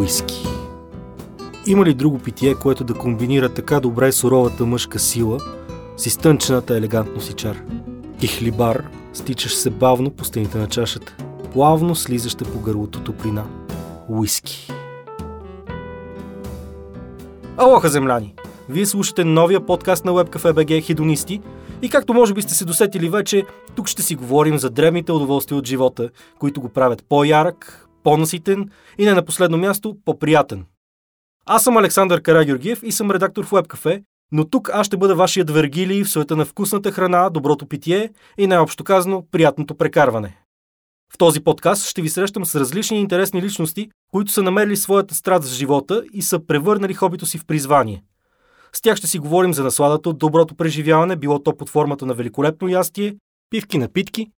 уиски. Има ли друго питие, което да комбинира така добре суровата мъжка сила с изтънчената елегантност и чар? И хлибар, стичаш се бавно по стените на чашата, плавно слизаща по гърлото топлина. Уиски. Алоха, земляни! Вие слушате новия подкаст на WebCafe Хидонисти и както може би сте се досетили вече, тук ще си говорим за древните удоволствия от живота, които го правят по-ярък, по-наситен и не на последно място по-приятен. Аз съм Александър Карагеоргиев и съм редактор в WebCafe, но тук аз ще бъда вашият Вергили в света на вкусната храна, доброто питие и най-общо казано приятното прекарване. В този подкаст ще ви срещам с различни интересни личности, които са намерили своята страст в живота и са превърнали хобито си в призвание. С тях ще си говорим за насладата от доброто преживяване, било то под формата на великолепно ястие, пивки, напитки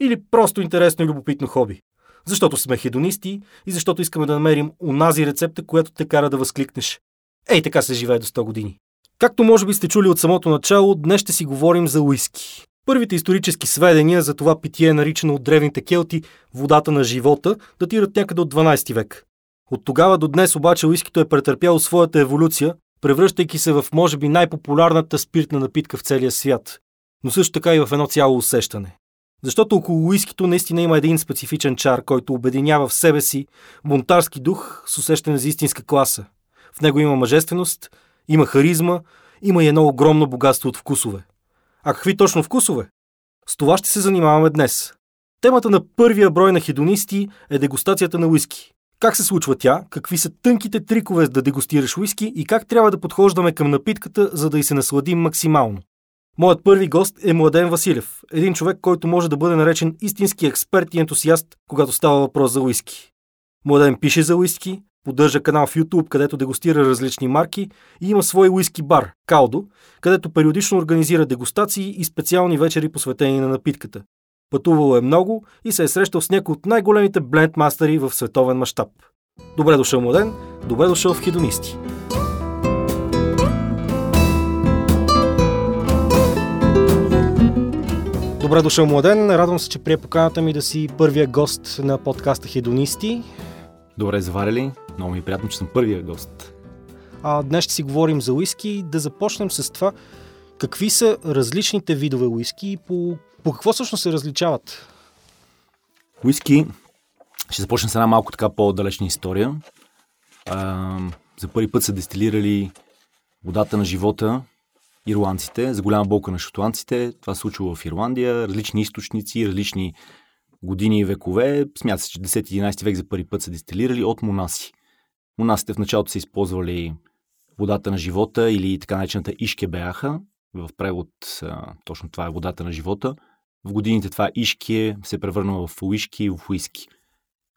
или просто интересно и любопитно хоби. Защото сме хедонисти и защото искаме да намерим унази рецепта, която те кара да възкликнеш. Ей, така се живее до 100 години. Както може би сте чули от самото начало, днес ще си говорим за уиски. Първите исторически сведения за това питие, наричано от древните келти водата на живота, датират някъде от 12 век. От тогава до днес обаче уискито е претърпяло своята еволюция, превръщайки се в може би най-популярната спиртна напитка в целия свят, но също така и в едно цяло усещане. Защото около уискито наистина има един специфичен чар, който обединява в себе си бунтарски дух с усещане за истинска класа. В него има мъжественост, има харизма, има и едно огромно богатство от вкусове. А какви точно вкусове? С това ще се занимаваме днес. Темата на първия брой на хедонисти е дегустацията на уиски. Как се случва тя, какви са тънките трикове да дегустираш уиски и как трябва да подхождаме към напитката, за да й се насладим максимално. Моят първи гост е Младен Василев, един човек, който може да бъде наречен истински експерт и ентусиаст, когато става въпрос за уиски. Младен пише за уиски, поддържа канал в YouTube, където дегустира различни марки и има свой уиски бар, Калдо, където периодично организира дегустации и специални вечери посветени на напитката. Пътувал е много и се е срещал с някои от най-големите блендмастери в световен мащаб. Добре дошъл, Младен! Добре дошъл в Хидонисти! Добре дошъл, Младен. Радвам се, че прие поканата ми да си първия гост на подкаста Хедонисти. Добре заварили. Много ми е приятно, че съм първия гост. А, днес ще си говорим за уиски. Да започнем с това. Какви са различните видове уиски и по, по какво всъщност се различават? Уиски, ще започна с една малко така по-далечна история. А, за първи път са дестилирали водата на живота ирландците, за голяма болка на шотландците. Това се случва в Ирландия, различни източници, различни години и векове. Смята се, че 10-11 век за първи път са дестилирали от монаси. Монасите в началото са използвали водата на живота или така наречената ишке беаха. В превод точно това е водата на живота. В годините това ишки се превърнало в уишки и в уиски.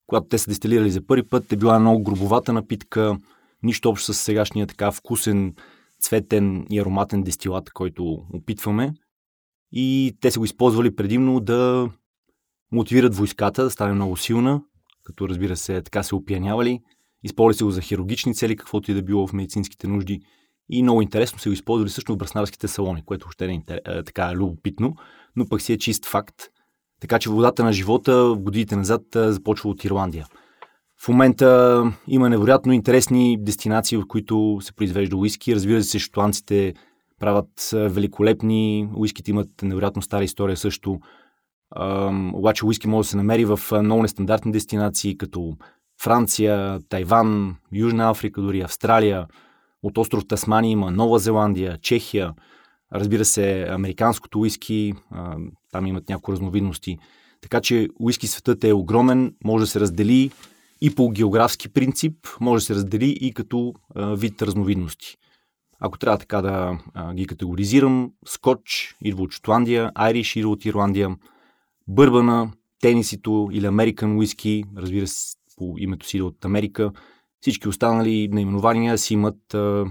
Когато те са дестилирали за първи път, е била много грубовата напитка, нищо общо с сегашния така вкусен, цветен и ароматен дестилат, който опитваме. И те са го използвали предимно да мотивират войската да стане много силна, като разбира се така се опиянявали. Използвали се го за хирургични цели, каквото и да било в медицинските нужди. И много интересно се го използвали също в браснарските салони, което още не е така любопитно, но пък си е чист факт. Така че водата на живота в годините назад започва от Ирландия. В момента има невероятно интересни дестинации, в които се произвежда уиски. Разбира се, шотландците правят великолепни. Уиските имат невероятно стара история също. обаче уиски може да се намери в много нестандартни дестинации, като Франция, Тайван, Южна Африка, дори Австралия. От остров Тасмания има Нова Зеландия, Чехия. Разбира се, американското уиски, там имат някои разновидности. Така че уиски светът е огромен, може да се раздели и по географски принцип, може да се раздели и като вид разновидности. Ако трябва така да ги категоризирам, скотч идва от Шотландия, айриш идва от Ирландия, бърбана, тенисито или American уиски, разбира се, по името си от Америка. Всички останали наименования си имат а,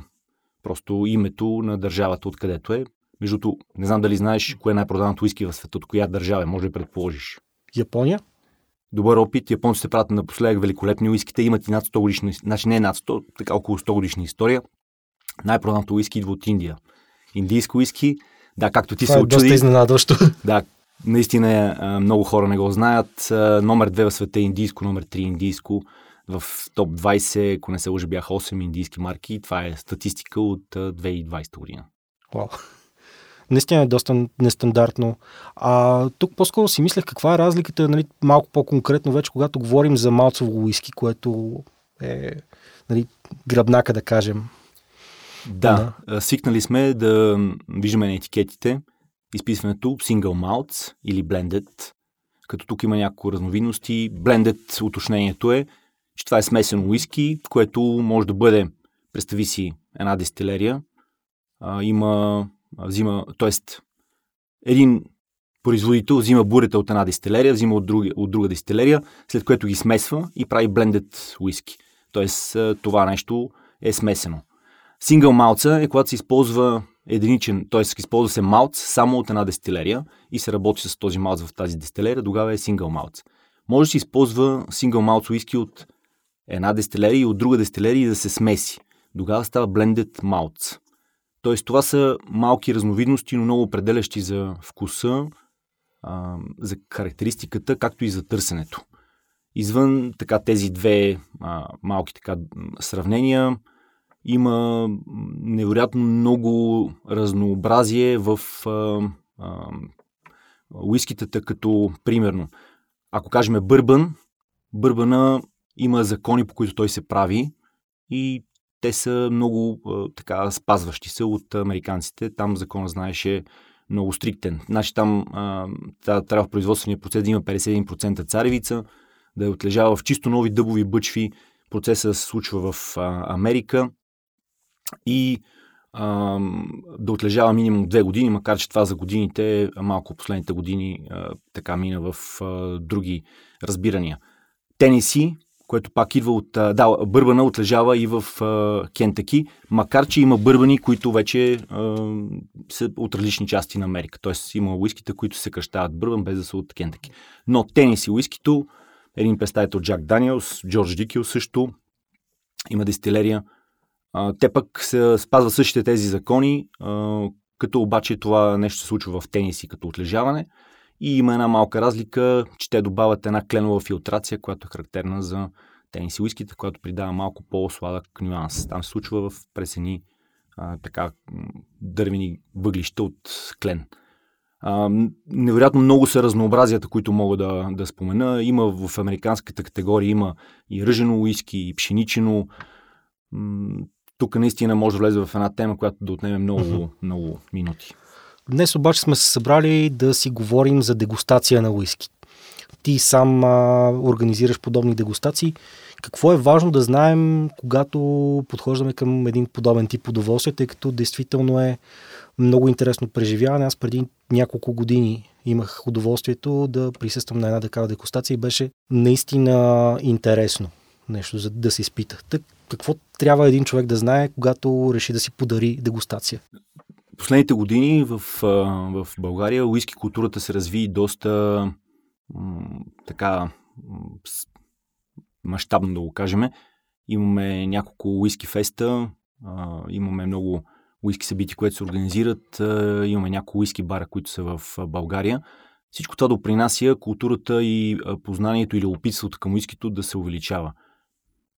просто името на държавата, откъдето е. Между не знам дали знаеш кое е най-проданото уиски в света, от коя държава, може да предположиш. Япония? Добър опит. Японците правят напоследък великолепни уиските. Имат и над 100 годишна, значи не над 100, така около 100 годишна история. Най-проданото уиски идва от Индия. Индийско уиски, да, както ти Това се е очуди. доста изненадващо. Да, наистина много хора не го знаят. Номер 2 в света е индийско, номер 3 индийско. в топ 20, ако не се лъжа, бяха 8 индийски марки. Това е статистика от 2020 година. Вау. Наистина е доста нестандартно. А тук по-скоро си мислех каква е разликата, нали, малко по-конкретно вече, когато говорим за малцово уиски, което е нали, гръбнака, да кажем. Да, да, свикнали сме да виждаме на етикетите изписването Single Malts или Blended, като тук има няколко разновидности. Blended, уточнението е, че това е смесено уиски, което може да бъде, представи си, една дестилерия, а, има, взима, т.е. един производител взима бурета от една дистилерия, взима от друга, от друга дистилерия, след което ги смесва и прави блендед уиски. Тоест това нещо е смесено. Сингъл малца е когато се използва единичен, т.е. използва се малц само от една дестилерия и се работи с този малц в тази дестилерия, тогава е сингъл малц. Може да се използва сингъл малц уиски от една дестилерия и от друга дестилерия и да се смеси. Тогава става blended малц. Тоест това са малки разновидности, но много определящи за вкуса, а, за характеристиката, както и за търсенето. Извън така тези две а, малки така сравнения, има невероятно много разнообразие в а, а, уискитата, като примерно, ако кажем бърбан, бърбана има закони, по които той се прави и те са много така спазващи се от американците. Там закона знаеше много стриктен. Значи там а, трябва в производствения процес да има 51% царевица, да е отлежава в чисто нови дъбови бъчви. Процесът се случва в а, Америка и а, да отлежава минимум две години, макар че това за годините, малко последните години, а, така мина в а, други разбирания. Тениси, което пак идва от... Да, бърбана отлежава и в а, Кентъки, макар че има бърбани, които вече а, са от различни части на Америка. Тоест има уиските, които се кръщават бърбан, без да са от Кентъки. Но тенис и уискито, един представител Джак Даниелс, Джордж Дикил също, има дистилерия. А, те пък се спазват същите тези закони, а, като обаче това нещо се случва в тениси като отлежаване. И има една малка разлика, че те добавят една кленова филтрация, която е характерна за тенис и уиските, която придава малко по-сладък нюанс. Там се случва в пресени а, така дървени въглища от клен. А, невероятно много са разнообразията, които мога да, да спомена. Има в американската категория има и ръжено уиски, и пшеничено. Тук наистина може да влезе в една тема, която да отнеме много, много минути. Днес обаче сме се събрали да си говорим за дегустация на уиски. Ти сам а, организираш подобни дегустации. Какво е важно да знаем, когато подхождаме към един подобен тип удоволствие, тъй като действително е много интересно преживяване. Аз преди няколко години имах удоволствието да присъствам на една такава дегустация и беше наистина интересно нещо за да се изпита. Так, какво трябва един човек да знае, когато реши да си подари дегустация? Последните години в, в България уиски културата се разви доста така мащабно да го кажем. Имаме няколко уиски феста, имаме много уиски събития, които се организират, имаме няколко уиски бара, които са в България. Всичко това допринася културата и познанието или опитството към уискито да се увеличава.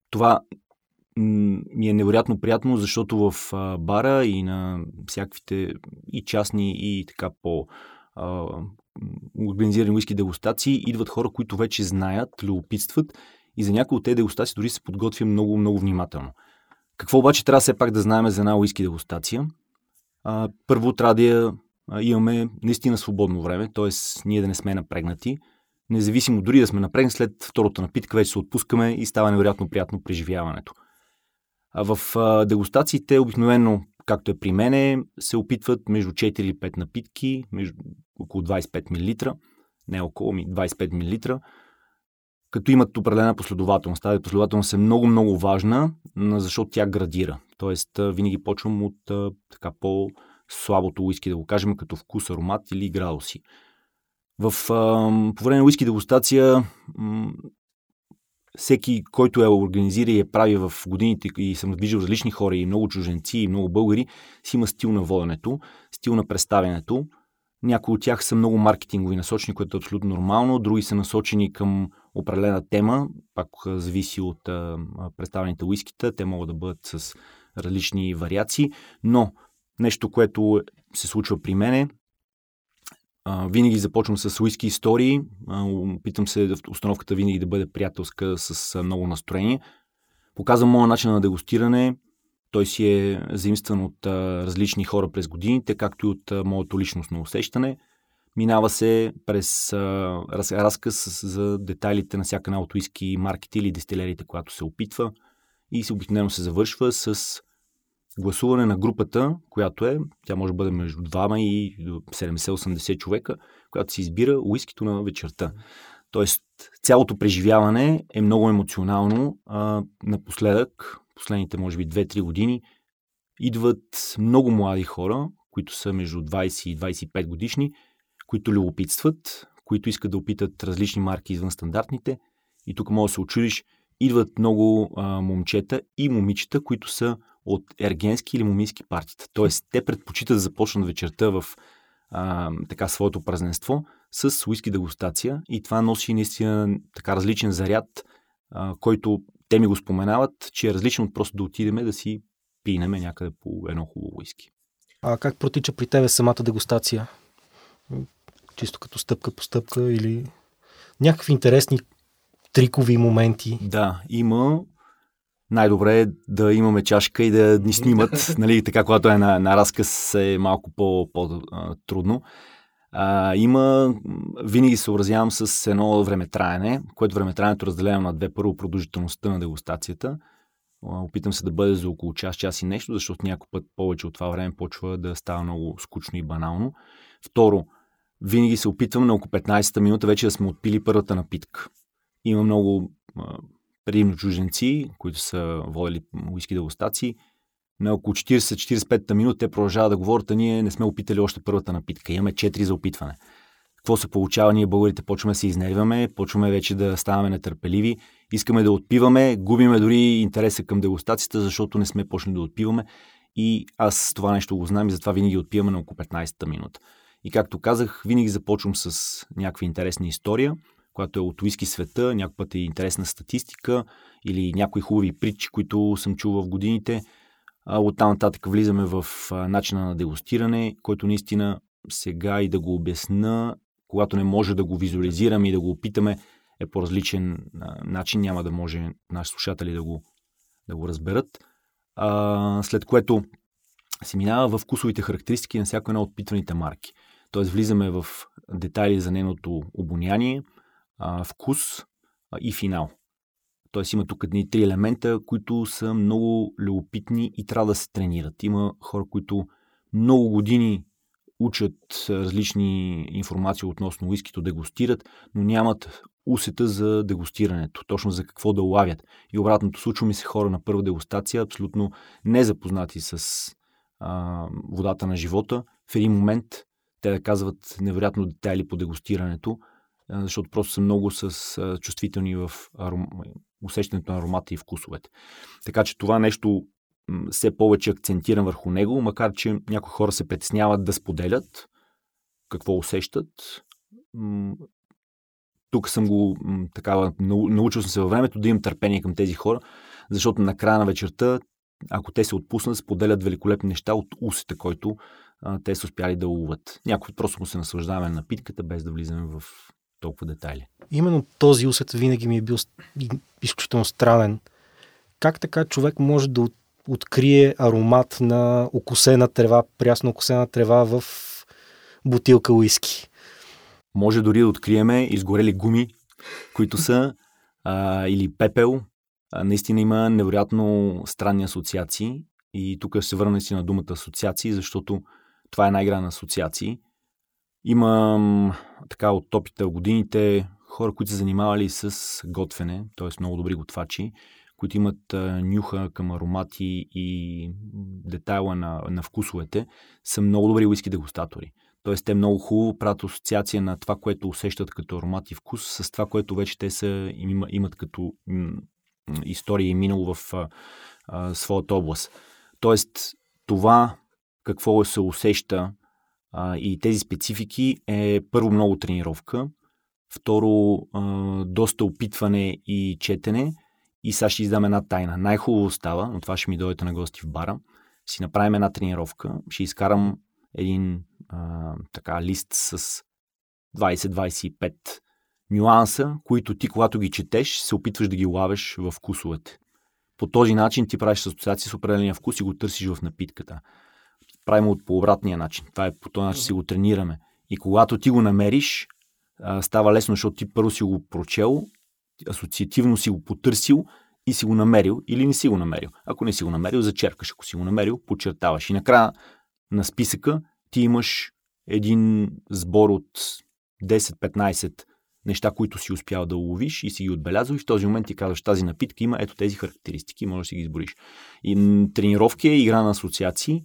Това ми е невероятно приятно, защото в бара и на всякаквите и частни и така по организирани уиски дегустации идват хора, които вече знаят, любопитстват и за някои от тези дегустации дори се подготвя много, много внимателно. Какво обаче трябва все пак да знаем за една уиски дегустация? А, първо трябва да а, имаме наистина свободно време, т.е. ние да не сме напрегнати. Независимо дори да сме напрегнати, след втората напитка вече се отпускаме и става невероятно приятно преживяването. В дегустациите обикновено, както е при мене, се опитват между 4 или 5 напитки, между около 25 мл, не около, ми 25 мл, като имат определена последователност. Тази последователност е много, много важна, защото тя градира. Тоест, винаги почвам от така по-слабото уиски, да го кажем, като вкус, аромат или градуси. В, по време на уиски дегустация всеки, който е организира и е прави в годините и съм виждал различни хора и много чуженци и много българи, си има стил на воденето, стил на представянето. Някои от тях са много маркетингови насочени, което е абсолютно нормално, други са насочени към определена тема пак зависи от а, представените уискита. Те могат да бъдат с различни вариации, но нещо, което се случва при мене, винаги започвам с уиски истории. Опитам се установката винаги да бъде приятелска с много настроение. Показвам моят начин на дегустиране. Той си е заимстван от а, различни хора през годините, както и от а, моето личностно усещане. Минава се през а, раз, разказ за детайлите на всяка една от уиски марките или дестилерите, която се опитва. И се обикновено се завършва с гласуване на групата, която е, тя може да бъде между 2 и 70-80 човека, която се избира уискито на вечерта. Тоест, цялото преживяване е много емоционално. А, напоследък, последните, може би, 2-3 години, идват много млади хора, които са между 20 и 25 годишни, които любопитстват, които искат да опитат различни марки извън стандартните. И тук може да се очудиш, идват много а, момчета и момичета, които са от ергенски или момийски партита. Тоест, те предпочитат да започнат вечерта в а, така своето празненство с уиски дегустация и това носи наистина така различен заряд, а, който те ми го споменават, че е различно от просто да отидеме да си пинеме някъде по едно хубаво уиски. А как протича при тебе самата дегустация? Чисто като стъпка по стъпка или някакви интересни трикови моменти? Да, има най-добре е да имаме чашка и да ни снимат, нали, така, когато е на, на разказ е малко по, по-трудно. А, има, винаги се съобразявам с едно времетраене, което времетраенето разделявам на две. Първо продължителността на дегустацията. Опитам се да бъде за около час, час и нещо, защото някой път повече от това време почва да става много скучно и банално. Второ, винаги се опитвам на около 15-та минута вече да сме отпили първата напитка. Има много предимно чужденци, които са водили уиски дегустации. На около 40-45 минути те продължават да говорят, а ние не сме опитали още първата напитка. Имаме 4 за опитване. Какво се получава? Ние българите почваме да се изнервяме, почваме вече да ставаме нетърпеливи, искаме да отпиваме, губиме дори интереса към дегустацията, защото не сме почнали да отпиваме. И аз това нещо го знам и затова винаги отпиваме на около 15-та минута. И както казах, винаги започвам с някаква интересна история – която е от уиски света, някой път е интересна статистика или някои хубави притчи, които съм чувал в годините. От там нататък влизаме в начина на дегустиране, който наистина сега и да го обясна, когато не може да го визуализираме и да го опитаме, е по различен начин, няма да може наши слушатели да го, да го разберат. А, след което се минава в вкусовите характеристики на всяка една от питаните марки. Тоест влизаме в детайли за нейното обоняние, вкус и финал. Тоест има тук едни три елемента, които са много любопитни и трябва да се тренират. Има хора, които много години учат различни информации относно уискито, дегустират, но нямат усета за дегустирането, точно за какво да лавят. И обратното случва ми се хора на първа дегустация, абсолютно незапознати с а, водата на живота. В един момент те да казват невероятно детайли по дегустирането, защото просто са много с чувствителни в аром... усещането на аромата и вкусовете. Така че това нещо все повече акцентирам върху него, макар че някои хора се притесняват да споделят какво усещат. Тук съм го такава, научил съм се във времето да имам търпение към тези хора, защото на края на вечерта, ако те се отпуснат, споделят великолепни неща от усета, който те са успяли да уловят. Някой просто му се наслаждаваме на напитката, без да влизаме в толкова детайли. Именно този усет винаги ми е бил изключително странен. Как така човек може да открие аромат на окосена трева, прясно окосена трева в бутилка уиски? Може дори да откриеме изгорели гуми, които са а, или пепел. А, наистина има невероятно странни асоциации. И тук се върна си на думата асоциации, защото това е най-грана на асоциации – Имам така от топите в годините хора, които се занимавали с готвене, т.е. много добри готвачи, които имат а, нюха към аромати и детайла на, на вкусовете, са много добри уиски дегустатори. Тоест, те много хубаво правят асоциация на това, което усещат като аромат и вкус, с това, което вече те са, им, имат като м, история и минало в а, а, своята област. Тоест, това какво се усеща а, и тези специфики е първо много тренировка, Второ, а, доста опитване и четене. И сега ще издам една тайна. Най-хубаво става, но това ще ми дойдете на гости в бара. Си направим една тренировка. Ще изкарам един а, така лист с 20-25 нюанса, които ти, когато ги четеш, се опитваш да ги лавеш в вкусовете. По този начин ти правиш асоциация с определения вкус и го търсиш в напитката. Правим от по обратния начин. Това е по този начин си го тренираме. И когато ти го намериш, става лесно, защото ти първо си го прочел, асоциативно си го потърсил и си го намерил или не си го намерил. Ако не си го намерил, зачеркаш. Ако си го намерил, подчертаваш. И накрая на списъка ти имаш един сбор от 10-15 неща, които си успял да уловиш и си ги отбелязал и в този момент ти казваш тази напитка има ето тези характеристики, можеш да си ги избориш. И тренировки е игра на асоциации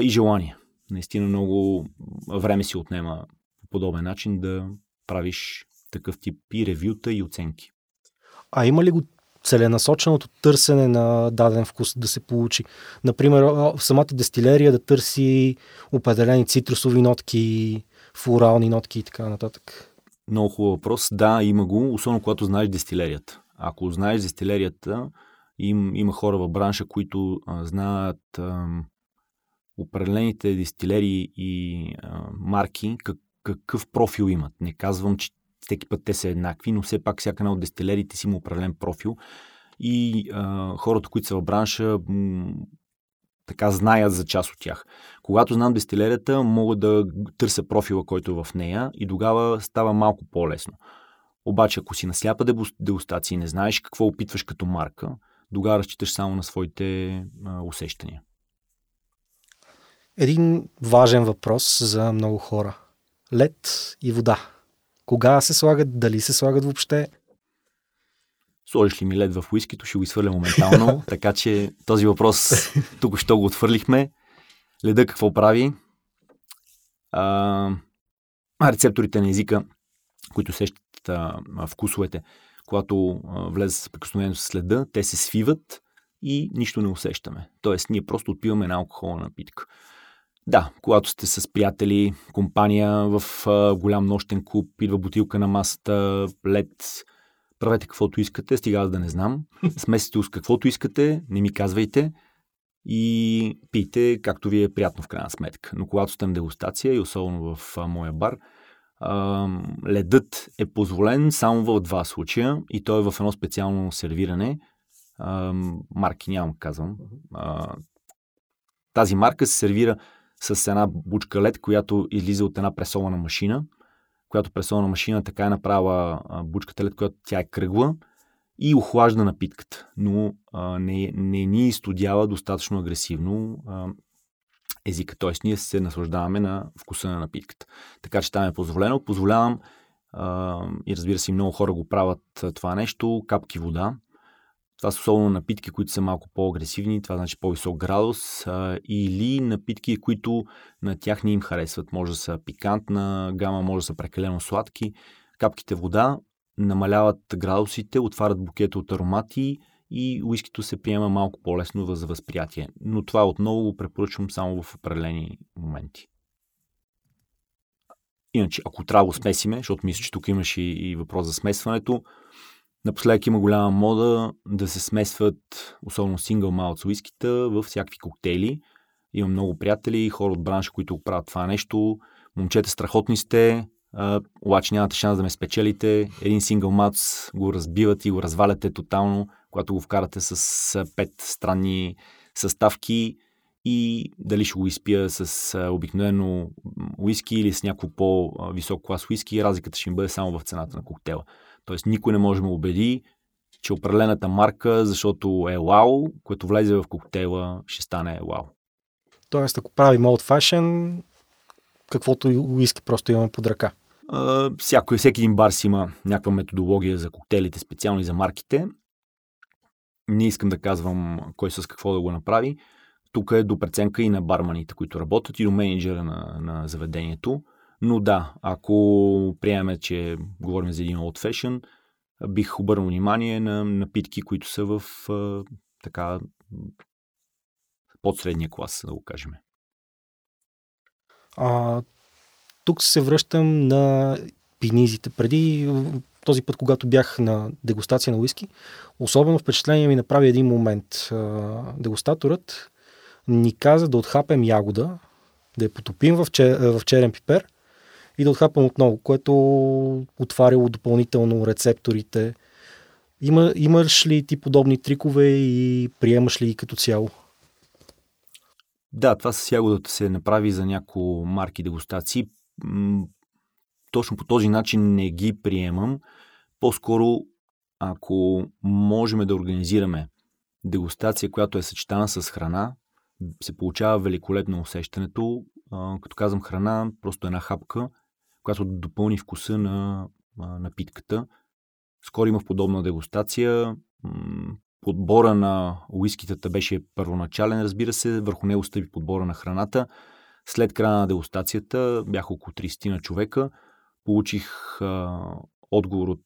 и желания. Наистина много време си отнема по подобен начин да правиш такъв тип и ревюта и оценки. А има ли го целенасоченото търсене на даден вкус да се получи? Например, в самата дестилерия да търси определени цитрусови нотки, флорални нотки и така нататък. Много хубав въпрос. Да, има го, особено когато знаеш дестилерията. Ако знаеш дестилерията, им, има хора в бранша, които а, знаят а, определените дестилерии и а, марки как, какъв профил имат. Не казвам, че всеки път те са еднакви, но все пак всяка една от дестилериите си има определен профил. И а, хората, които са в бранша, м- така знаят за част от тях. Когато знам дестилерията, мога да търся профила, който е в нея и тогава става малко по-лесно. Обаче, ако си на сляпа дегустация и не знаеш какво опитваш като марка, тогава разчиташ само на своите а, усещания. Един важен въпрос за много хора. Лед и вода. Кога се слагат, дали се слагат въобще? Сложиш ли ми лед в уискито, ще го изхвърля моментално. така че този въпрос тук що го отвърлихме. Леда какво прави? А, рецепторите на езика, които сещат а, вкусовете, когато а, влезе с прикосновението с леда, те се свиват и нищо не усещаме. Тоест, ние просто отпиваме една алкохолна напитка. Да, когато сте с приятели, компания в а, голям нощен клуб, идва бутилка на масата, лед, правете каквото искате, стига да не знам. Смесите с каквото искате, не ми казвайте и пийте както ви е приятно в крайна сметка. Но когато сте на дегустация и особено в а, моя бар, а, ледът е позволен само в два случая и то е в едно специално сервиране. А, марки нямам, казвам. А, тази марка се сервира с една бучка лед, която излиза от една пресована машина – която пресована машина така е направила бучката лед, която тя е кръгла и охлажда напитката, но а, не, не ни изтодява достатъчно агресивно а, езика, т.е. ние се наслаждаваме на вкуса на напитката. Така че там е позволено. Позволявам а, и разбира се, много хора го правят това нещо, капки вода, това са особено напитки, които са малко по-агресивни, това значи по-висок градус, а, или напитки, които на тях не им харесват. Може да са пикантна гама, може да са прекалено сладки. Капките вода намаляват градусите, отварят букета от аромати и уискито се приема малко по-лесно за възприятие. Но това отново го препоръчвам само в определени моменти. Иначе, ако трябва да го смесиме, защото мисля, че тук имаш и, и въпрос за смесването, Напоследък има голяма мода да се смесват, особено сингъл малт уискита, в всякакви коктейли. Имам много приятели хора от бранша, които правят това нещо. Момчета страхотни сте, обаче нямате шанс да ме спечелите. Един сингъл малц го разбиват и го разваляте тотално, когато го вкарате с пет странни съставки и дали ще го изпия с обикновено уиски или с някакво по-висок клас уиски, разликата ще ми бъде само в цената на коктейла. Тоест никой не може да ме убеди, че определената марка, защото е вау, което влезе в коктейла, ще стане вау. Тоест, ако правим old fashion, каквото уиски просто имаме под ръка. А, всяко, всеки един бар си има някаква методология за коктейлите, специално и за марките. Не искам да казвам кой с какво да го направи. Тук е до преценка и на барманите, които работят, и до менеджера на, на заведението. Но да, ако приемем, че говорим за един old fashion, бих обърнал внимание на напитки, които са в а, така под средния клас, да го кажем. А, тук се връщам на пинизите. Преди този път, когато бях на дегустация на уиски, особено впечатление ми направи един момент. Дегустаторът ни каза да отхапем ягода, да я потопим в, че, в черен пипер и да отхапам отново, което отваряло допълнително рецепторите. Има, имаш ли ти подобни трикове и приемаш ли ги като цяло? Да, това с ягодата се направи за някои марки дегустации. Точно по този начин не ги приемам. По-скоро, ако можем да организираме дегустация, която е съчетана с храна, се получава великолепно усещането. Като казвам храна, просто една хапка, която допълни вкуса на напитката. Скоро имах подобна дегустация. Подбора на уискитата беше първоначален, разбира се. Върху него стъпи подбора на храната. След края на дегустацията бях около 30 на човека. Получих отговор от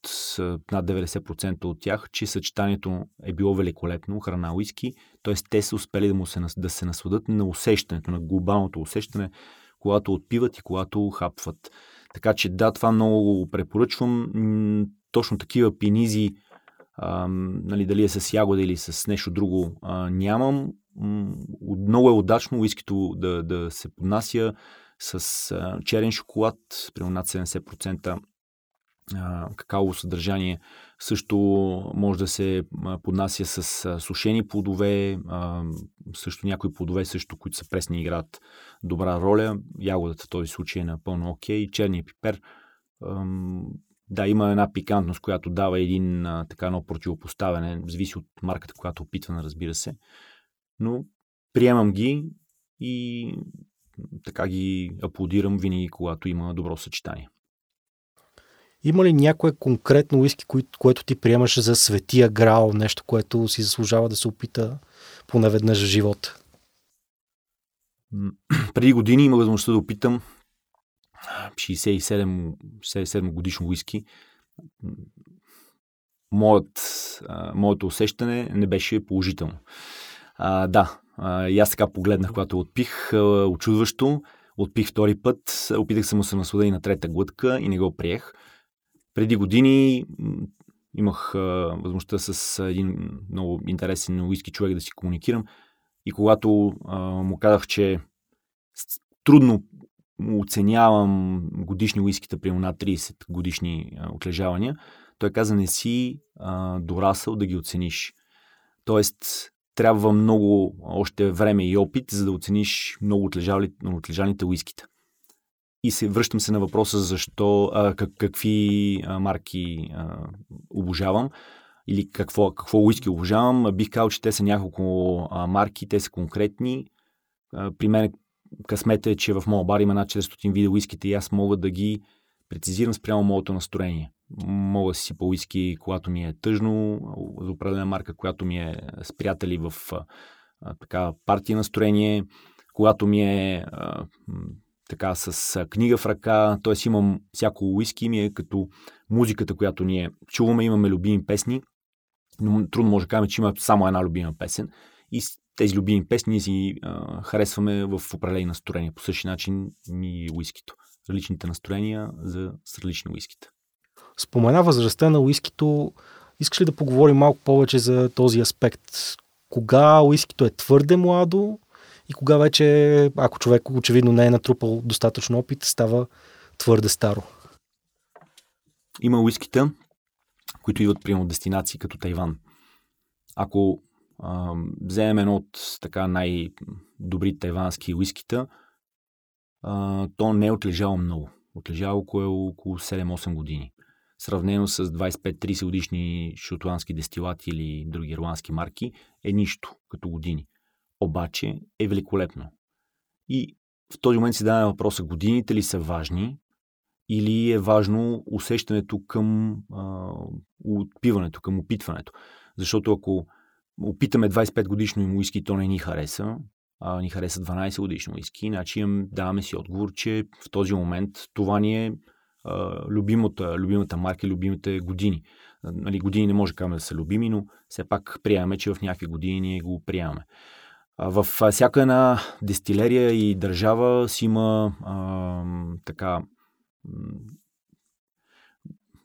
над 90% от тях, че съчетанието е било великолепно, храна уиски, т.е. те са успели да, му се, да се насладат на усещането, на глобалното усещане, когато отпиват и когато хапват. Така че да, това много го препоръчвам. Точно такива пинизи, а, нали, дали е с ягода или с нещо друго, нямам. Много е удачно уискито да, да се поднася с черен шоколад, примерно над 70% какаово съдържание. Също може да се поднася с сушени плодове, също някои плодове, също, които са пресни, играят добра роля. Ягодата в този случай е напълно окей. Okay. Черният пипер, да, има една пикантност, която дава един така едно противопоставяне, зависи от марката, която опитваме, разбира се. Но приемам ги и така ги аплодирам винаги, когато има добро съчетание. Има ли някое конкретно уиски, кое, което ти приемаш за светия грал, нещо, което си заслужава да се опита поне веднъж в живота? Преди години има възможността да опитам 67, 67 годишно уиски. Моят, моето усещане не беше положително. А, да, и аз така погледнах, когато отпих, очудващо. Отпих втори път, опитах се му се наслада и на трета глътка и не го приех. Преди години имах възможността с един много интересен уиски човек да си комуникирам и когато а, му казах, че трудно оценявам годишни уиските, при над 30 годишни а, отлежавания, той каза, не си а, дорасъл да ги оцениш. Тоест, трябва много още време и опит, за да оцениш много отлежалите уиските. И се връщам се на въпроса защо, а, как, какви а, марки а, обожавам или какво, какво уиски обожавам. Бих казал, че те са няколко а, марки, те са конкретни. А, при мен късмета е, че в моя бар има над 400 вида уиските и аз мога да ги прецизирам спрямо моето настроение. Мога да си по уиски, когато ми е тъжно, за определена марка, която ми е с приятели в а, така партия настроение, когато ми е а, така с книга в ръка, т.е. имам всяко уиски, ми е като музиката, която ние чуваме, имаме любими песни, но трудно може да кажем, че има само една любима песен и тези любими песни ние си а, харесваме в определени настроения. По същия начин и уискито. Различните настроения за с различни уиските. Спомена възрастта на уискито. Искаш ли да поговорим малко повече за този аспект? Кога уискито е твърде младо и кога вече, ако човек очевидно не е натрупал достатъчно опит, става твърде старо? Има уискита, които идват приема от дестинации като Тайван. Ако а, вземем едно от така най-добрите тайвански уискита, а, то не е отлежало много. Отлежало около, около 7-8 години. Сравнено с 25-30 годишни шотландски дестилати или други ирландски марки, е нищо като години обаче е великолепно. И в този момент си даваме въпроса, годините ли са важни или е важно усещането към а, отпиването, към опитването. Защото ако опитаме 25 годишно им уиски, то не ни хареса, а ни хареса 12 годишно уиски, им даваме си отговор, че в този момент това ни е а, любимата, любимата марка, любимите години. Нали, години не може да са любими, но все пак приемаме, че в някакви години ние го приемаме. В всяка една дестилерия и държава си има а, така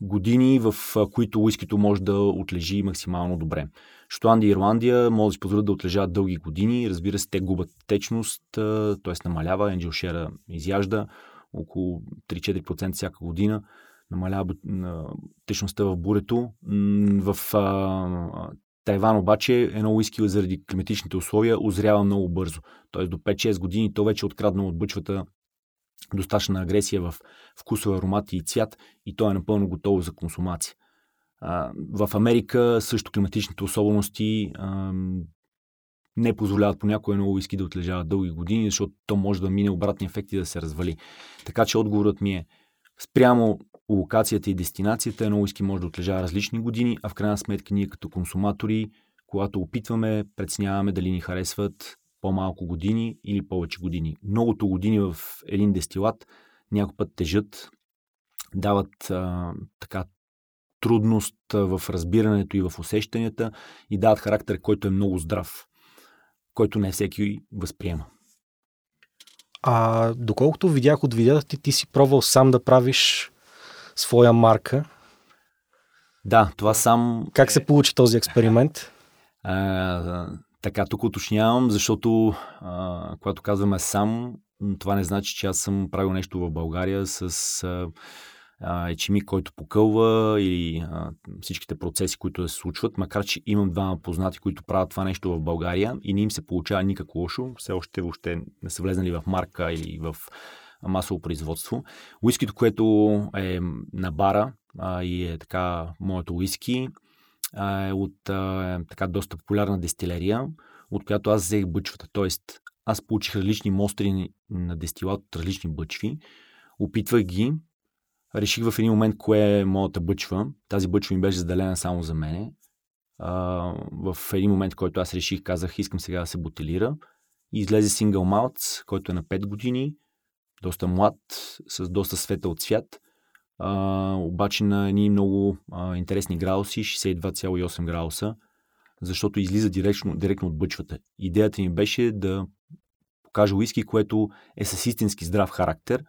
години, в които уискито може да отлежи максимално добре. Шотландия и Ирландия може да си позволят да отлежават дълги години. Разбира се, те губят течност, т.е. намалява. Енджел Шера изяжда около 3-4% всяка година. Намалява течността в бурето. В Тайван обаче едно уиски заради климатичните условия озрява много бързо. Тоест до 5-6 години то вече е откраднало от бъчвата достатъчна агресия в вкусове, аромати и цвят и то е напълно готово за консумация. в Америка също климатичните особености не позволяват по някое много уиски да отлежава дълги години, защото то може да мине обратни ефекти да се развали. Така че отговорът ми е спрямо локацията и дестинацията, едно уиски може да отлежава различни години, а в крайна сметка ние като консуматори, когато опитваме, преценяваме дали ни харесват по-малко години или повече години. Многото години в един дестилат някой път тежат, дават а, така трудност в разбирането и в усещанията и дават характер, който е много здрав, който не всеки възприема. А доколкото видях от видеята ти, ти си пробвал сам да правиш своя марка. Да, това сам... Как се получи този експеримент? А, така, тук уточнявам, защото а, когато казваме сам, това не значи, че аз съм правил нещо в България с а, ечемик, който покълва и а, всичките процеси, които се случват, макар че имам двама познати, които правят това нещо в България и не им се получава никак лошо, все още въобще не са влезнали в марка или в масово производство. Уискито, което е на бара а, и е така моето уиски, а, е от а, така доста популярна дестилерия, от която аз взех бъчвата. Тоест, аз получих различни мостри на дестилат от различни бъчви, опитвах ги, реших в един момент кое е моята бъчва. Тази бъчва ми беше заделена само за мене. А, в един момент, който аз реших, казах, искам сега да се бутилира. Излезе сингъл малц, който е на 5 години доста млад, с доста светъл цвят, а, обаче на едни много а, интересни градуси, 62,8 градуса, защото излиза директно, директно от бъчвата. Идеята ми беше да покажа уиски, което е с истински здрав характер,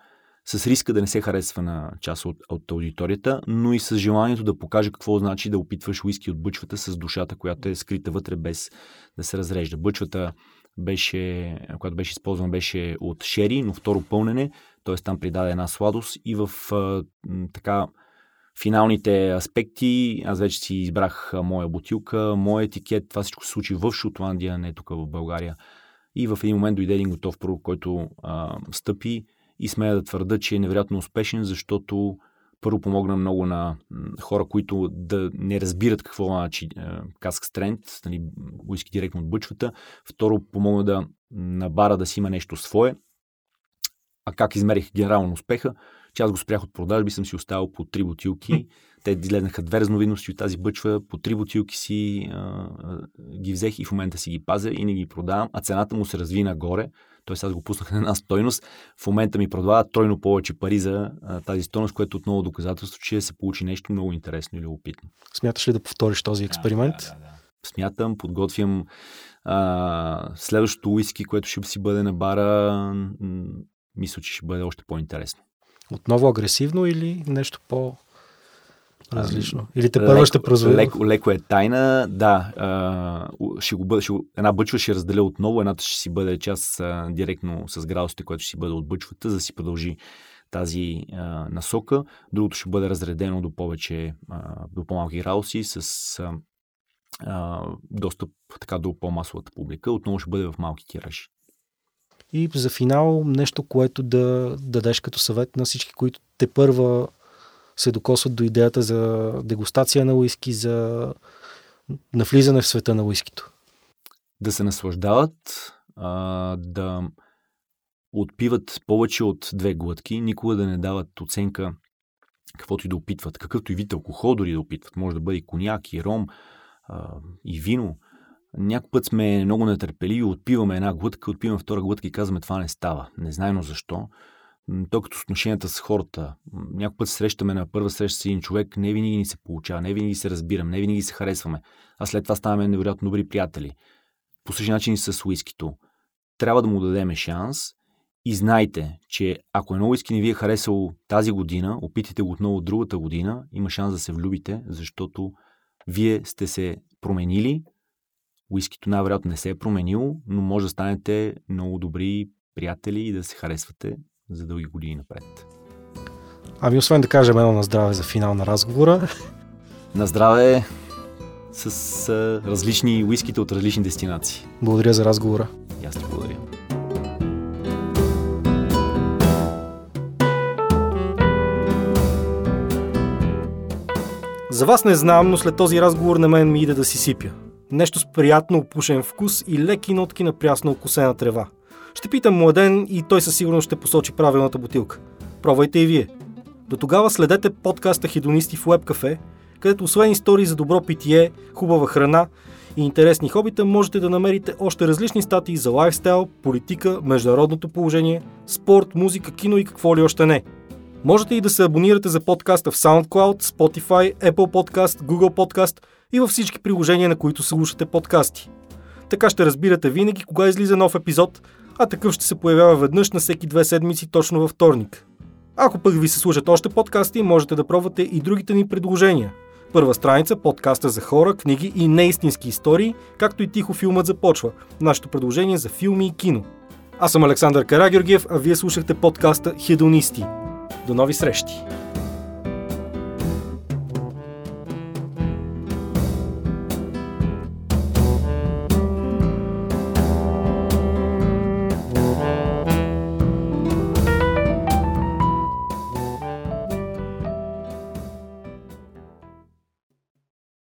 с риска да не се харесва на част от, от аудиторията, но и с желанието да покаже какво значи да опитваш уиски от бъчвата с душата, която е скрита вътре без да се разрежда. Бъчвата беше, която беше използвана, беше от шери, но второ пълнене, т.е. там придаде една сладост и в така финалните аспекти, аз вече си избрах моя бутилка, моя етикет, това всичко се случи в Шотландия, не тук в България. И в един момент дойде един готов продукт, който а, стъпи и смея да твърда, че е невероятно успешен, защото първо помогна много на хора, които да не разбират какво значи каск стрент, нали, уиски директно от бъчвата. Второ, помогна да на бара да си има нещо свое. А как измерих генерално успеха? Че аз го спрях от продажби, съм си оставил по три бутилки. Те излезнаха две разновидности от тази бъчва. По три бутилки си а, а, ги взех и в момента си ги пазя и не ги продавам. А цената му се разви нагоре. Тоест аз го пуснах на една стойност. В момента ми продава тройно повече пари за а, тази стойност, което отново доказателство, че се получи нещо много интересно и любопитно. Смяташ ли да повториш този експеримент? Да, да, да, да. Смятам, подготвям а, следващото уиски, което ще си бъде на бара. Мисля, че ще бъде още по-интересно. Отново агресивно или нещо по различно? Или те първо ще прозвучи? Леко, леко е тайна, да. А, ще го бъде, ще, една бъчва ще разделя отново, едната ще си бъде част а, директно с градусите, което ще си бъде от бъчвата, за да си продължи тази а, насока. Другото ще бъде разредено до повече, а, до по-малки градуси с а, а, достъп така до по-масовата публика. Отново ще бъде в малки тиражи. И за финал нещо, което да дадеш като съвет на всички, които те първа се докосват до идеята за дегустация на уиски, за навлизане в света на уискито? Да се наслаждават, а, да отпиват повече от две глътки, никога да не дават оценка каквото и да опитват, какъвто и вид алкохол дори да опитват. Може да бъде и коняк, и ром, а, и вино. Някой път сме много нетърпеливи, отпиваме една глътка, отпиваме втора глътка и казваме това не става. Незнайно защо то като с отношенията с хората. Някой път срещаме на първа среща с един човек, не винаги ни се получава, не винаги се разбираме, не винаги се харесваме, а след това ставаме невероятно добри приятели. По същия начин и с уискито. Трябва да му дадем шанс И знайте, че ако едно уиски не ви е харесало тази година, опитайте го отново другата година, има шанс да се влюбите, защото вие сте се променили, уискито най-вероятно не се е променило, но може да станете много добри приятели и да се харесвате за дълги години напред. Ами освен да кажем едно на здраве за финал на разговора. На здраве с а, различни уиските от различни дестинации. Благодаря за разговора. И аз ти благодаря. За вас не знам, но след този разговор на мен ми иде да си сипя. Нещо с приятно опушен вкус и леки нотки на прясно окусена трева. Ще питам младен и той със сигурност ще посочи правилната бутилка. Пробвайте и вие. До тогава следете подкаста Хедонисти в WebCafe, където освен истории за добро питие, хубава храна и интересни хобита, можете да намерите още различни статии за лайфстайл, политика, международното положение, спорт, музика, кино и какво ли още не. Можете и да се абонирате за подкаста в SoundCloud, Spotify, Apple Podcast, Google Podcast и във всички приложения, на които слушате подкасти. Така ще разбирате винаги кога излиза нов епизод, а такъв ще се появява веднъж на всеки две седмици точно във вторник. Ако пък ви се слушат още подкасти, можете да пробвате и другите ни предложения. Първа страница, подкаста за хора, книги и неистински истории, както и тихо филмът започва. Нашето предложение за филми и кино. Аз съм Александър Карагеоргиев, а вие слушахте подкаста Хедонисти. До нови срещи!